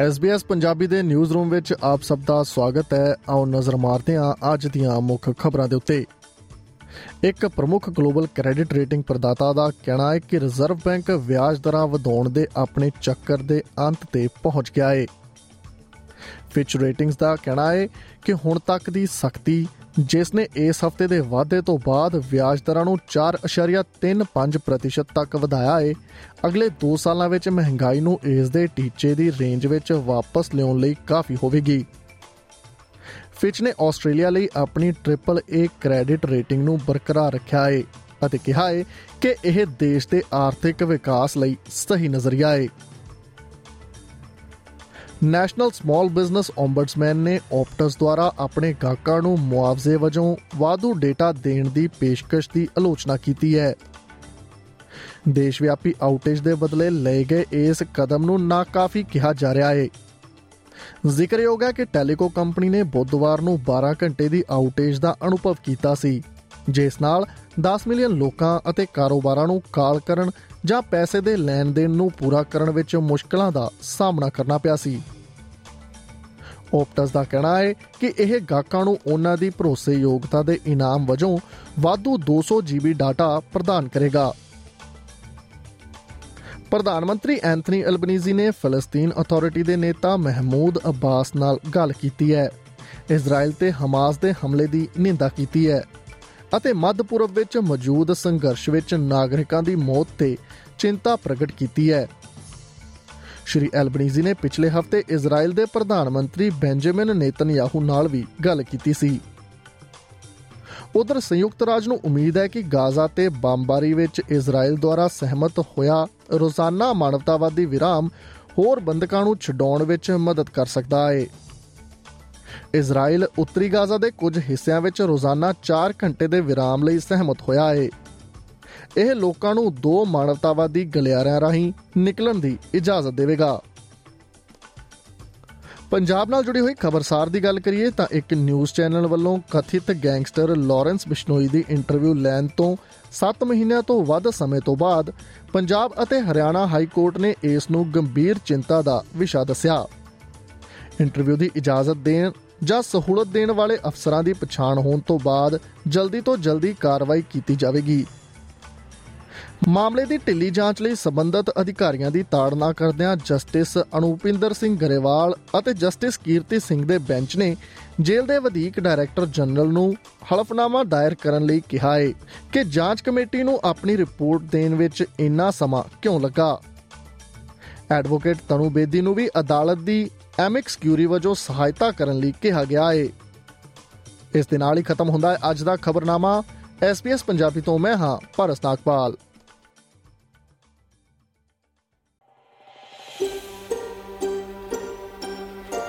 SBS Punjabi ਦੇ news room ਵਿੱਚ ਆਪ ਸਭ ਦਾ ਸਵਾਗਤ ਹੈ। ਆਓ ਨਜ਼ਰ ਮਾਰਦੇ ਹਾਂ ਅੱਜ ਦੀਆਂ ਮੁੱਖ ਖਬਰਾਂ ਦੇ ਉੱਤੇ। ਇੱਕ ਪ੍ਰਮੁੱਖ ਗਲੋਬਲ ਕ੍ਰੈਡਿਟ ਰੇਟਿੰਗ ਪ੍ਰਦਾਤਾ ਦਾ ਕਹਿਣਾ ਹੈ ਕਿ ਰਿਜ਼ਰਵ ਬੈਂਕ ਵਿਆਜ ਦਰਾਂ ਵਧਾਉਣ ਦੇ ਆਪਣੇ ਚੱਕਰ ਦੇ ਅੰਤ ਤੇ ਪਹੁੰਚ ਗਿਆ ਹੈ ਫਿਚ ਰੇਟਿੰਗਸ ਦਾ ਕਹਿਣਾ ਹੈ ਕਿ ਹੁਣ ਤੱਕ ਦੀ ਸਖਤੀ, ਜਿਸ ਨੇ ਇਸ ਹਫ਼ਤੇ ਦੇ ਵਾਅਦੇ ਤੋਂ ਬਾਅਦ ਵਿਆਜ ਦਰਾਂ ਨੂੰ 4.35% ਤੱਕ ਵਧਾਇਆ ਹੈ ਅਗਲੇ 2 ਸਾਲਾਂ ਵਿੱਚ ਮਹਿੰਗਾਈ ਨੂੰ ਇਸ ਦੇ ਟੀਚੇ ਦੀ ਰੇਂਜ ਵਿੱਚ ਵਾਪਸ ਲਿਆਉਣ ਲਈ ਕਾਫੀ ਹੋਵੇਗੀ। ਫਿਚ ਨੇ ਆਸਟ੍ਰੇਲੀਆ ਲਈ ਆਪਣੀ ਟ੍ਰਿਪਲ ਏ ਕ੍ਰੈਡਿਟ ਰੇਟਿੰਗ ਨੂੰ ਬਰਕਰਾਰ ਰੱਖਿਆ ਹੈ ਅਤੇ ਕਿਹਾ ਹੈ ਕਿ ਇਹ ਦੇਸ਼ ਦੇ ਆਰਥਿਕ ਵਿਕਾਸ ਲਈ ਸਹੀ ਨਜ਼ਰੀਆ ਹੈ ਨੈਸ਼ਨਲ ਸਮਾਲ ਬਿਜ਼ਨਸ ਓਮਬਡਸਮੈਨ ਨੇ ਆਪਟਸ ਦੁਆਰਾ ਆਪਣੇ ਗਾਹਕਾਂ ਨੂੰ ਮੁਆਵਜ਼ੇ ਵਜੋਂ ਵਾਧੂ ਡੇਟਾ ਦੇਣ ਦੀ ਪੇਸ਼ਕਸ਼ ਦੀ ਆਲੋਚਨਾ ਕੀਤੀ ਹੈ। ਦੇਸ਼ ਵਿਆਪੀ ਆਊਟੇਜ ਦੇ ਬਦਲੇ ਲਏ ਗਏ ਇਸ ਕਦਮ ਨੂੰ ਨਾਕਾਫੀ ਕਿਹਾ ਜਾ ਰਿਹਾ ਹੈ। ਜ਼ਿਕਰਯੋਗ ਹੈ ਕਿ ਟੈਲੀਕੋ ਕੰਪਨੀ ਨੇ ਬੁੱਧਵਾਰ ਨੂੰ 12 ਘੰਟੇ ਦੀ ਆਊਟੇਜ ਦਾ ਅਨੁਭਵ ਕੀਤਾ ਸੀ, ਜਿਸ ਨਾਲ 10 ਮਿਲੀਅਨ ਲੋਕਾਂ ਅਤੇ ਕਾਰੋਬਾਰਾਂ ਨੂੰ ਕਾਲ ਕਰਨ ਜਾਂ ਪੈਸੇ ਦੇ ਲੈਣ ਦੇਣ ਨੂੰ ਪੂਰਾ ਕਰਨ ਵਿੱਚ ਮੁਸ਼ਕਲਾਂ ਦਾ ਸਾਹਮਣਾ ਕਰਨਾ ਪਿਆ ਸੀ। ਓਪਟਸ ਦਾ ਕਹਿਣਾ ਹੈ ਕਿ ਇਹ ਗਾਹਕਾਂ ਨੂੰ ਉਹਨਾਂ ਦੀ ਭਰੋਸੇਯੋਗਤਾ ਦੇ ਇਨਾਮ ਵਜੋਂ ਵਾਧੂ 200 ਜੀਬੀ ਡਾਟਾ ਪ੍ਰਦਾਨ ਕਰੇਗਾ। ਪ੍ਰਧਾਨ ਮੰਤਰੀ ਐਂਥਨੀ ਅਲਬਨੀਜ਼ੀ ਨੇ ਫਲਸਤੀਨ ਅਥਾਰਟੀ ਦੇ ਨੇਤਾ ਮਹਿਮੂਦ ਅਬਾਸ ਨਾਲ ਗੱਲ ਕੀਤੀ ਹੈ। ਇਜ਼ਰਾਈਲ ਤੇ ਹਮਾਸ ਦੇ ਹਮਲੇ ਦੀ ਨਿੰਦਾ ਕੀਤੀ ਹੈ ਅਤੇ ਮੱਧ ਪੂਰਬ ਵਿੱਚ ਮੌਜੂਦ ਸੰਘਰਸ਼ ਵਿੱਚ ਨਾਗਰਿਕਾਂ ਦੀ ਮੌਤ ਤੇ ਚਿੰਤਾ ਪ੍ਰਗਟ ਕੀਤੀ ਹੈ। ਸ਼੍ਰੀ ਐਲਬਨੀਜ਼ੀ ਨੇ ਪਿਛਲੇ ਹਫ਼ਤੇ ਇਜ਼ਰਾਈਲ ਦੇ ਪ੍ਰਧਾਨ ਮੰਤਰੀ ਬੈਂਜਾਮਿਨ ਨੇਤਨਯਾਹੂ ਨਾਲ ਵੀ ਗੱਲ ਕੀਤੀ ਸੀ। ਉਧਰ ਸੰਯੁਕਤ ਰਾਜ ਨੂੰ ਉਮੀਦ ਹੈ ਕਿ ਗਾਜ਼ਾ ਤੇ ਬੰਬਾਰੀ ਵਿੱਚ ਇਜ਼ਰਾਈਲ ਦੁਆਰਾ ਸਹਿਮਤ ਹੋਇਆ ਰੋਜ਼ਾਨਾ ਮਾਨਵਤਾਵਾਦੀ ਵਿਰਾਮ ਹੋਰ ਬੰਦਕਾਂ ਨੂੰ ਛਡਾਉਣ ਵਿੱਚ ਮਦਦ ਕਰ ਸਕਦਾ ਹੈ ਇਜ਼ਰਾਈਲ ਉੱਤਰੀ ਗਾਜ਼ਾ ਦੇ ਕੁਝ ਹਿੱਸਿਆਂ ਵਿੱਚ ਰੋਜ਼ਾਨਾ 4 ਘੰਟੇ ਦੇ ਵਿਰਾਮ ਲਈ ਸਹਿਮਤ ਹੋਇਆ ਹੈ ਇਹ ਲੋਕਾਂ ਨੂੰ ਦੋ ਮਾਨਵਤਾਵਾਦੀ ਗਲਿਆਰਿਆਂ ਰਾਹੀਂ ਨਿਕਲਣ ਦੀ ਇਜਾਜ਼ਤ ਦੇਵੇਗਾ। ਪੰਜਾਬ ਨਾਲ ਜੁੜੀ ਹੋਈ ਖਬਰਸਾਰ ਦੀ ਗੱਲ ਕਰੀਏ ਤਾਂ ਇੱਕ ਨਿਊਜ਼ ਚੈਨਲ ਵੱਲੋਂ ਕਥਿਤ ਗੈਂਗਸਟਰ ਲਾਰੈਂਸ ਬਿਸ਼ਨੋਈ ਦੀ ਇੰਟਰਵਿਊ ਲੈਣ ਤੋਂ 7 ਮਹੀਨਿਆਂ ਤੋਂ ਵੱਧ ਸਮੇਂ ਤੋਂ ਬਾਅਦ ਪੰਜਾਬ ਅਤੇ ਹਰਿਆਣਾ ਹਾਈ ਕੋਰਟ ਨੇ ਇਸ ਨੂੰ ਗੰਭੀਰ ਚਿੰਤਾ ਦਾ ਵਿਸ਼ਾ ਦੱਸਿਆ। ਇੰਟਰਵਿਊ ਦੀ ਇਜਾਜ਼ਤ ਦੇਣ ਜਾਂ ਸਹੂਲਤ ਦੇਣ ਵਾਲੇ ਅਫਸਰਾਂ ਦੀ ਪਛਾਣ ਹੋਣ ਤੋਂ ਬਾਅਦ ਜਲਦੀ ਤੋਂ ਜਲਦੀ ਕਾਰਵਾਈ ਕੀਤੀ ਜਾਵੇਗੀ। ਮਾਮਲੇ ਦੀ ਢਿੱਲੀ ਜਾਂਚ ਲਈ ਸਬੰਧਤ ਅਧਿਕਾਰੀਆਂ ਦੀ ਤਾੜਨਾ ਕਰਦਿਆਂ ਜਸਟਿਸ ਅਨੂਪਿੰਦਰ ਸਿੰਘ ਗਰੇਵਾਲ ਅਤੇ ਜਸਟਿਸ ਕੀਰਤੀ ਸਿੰਘ ਦੇ ਬੈਂਚ ਨੇ ਜੇਲ੍ਹ ਦੇ ਵਧੀਕ ਡਾਇਰੈਕਟਰ ਜਨਰਲ ਨੂੰ ਹਲਫਨਾਮਾ ਦਾਇਰ ਕਰਨ ਲਈ ਕਿਹਾ ਹੈ ਕਿ ਜਾਂਚ ਕਮੇਟੀ ਨੂੰ ਆਪਣੀ ਰਿਪੋਰਟ ਦੇਣ ਵਿੱਚ ਇੰਨਾ ਸਮਾਂ ਕਿਉਂ ਲੱਗਾ? ਐਡਵੋਕੇਟ ਤਨੂ ਬੇਦੀ ਨੂੰ ਵੀ ਅਦਾਲਤ ਦੀ ਐਮਿਕਸ ਕਿਊਰੀ ਵਜੋਂ ਸਹਾਇਤਾ ਕਰਨ ਲਈ ਕਿਹਾ ਗਿਆ ਹੈ ਇਸ ਦੇ ਨਾਲ ਹੀ ਖਤਮ ਹੁੰਦਾ ਹੈ ਅੱਜ ਦਾ ਖਬਰਨਾਮਾ। ਐਸਪੀਐਸ ਪੰਜਾਬੀ ਤੋਂ ਮੈਂ ਹਾਂ, ਪਰਸ ਨਾਗਪਾਲ।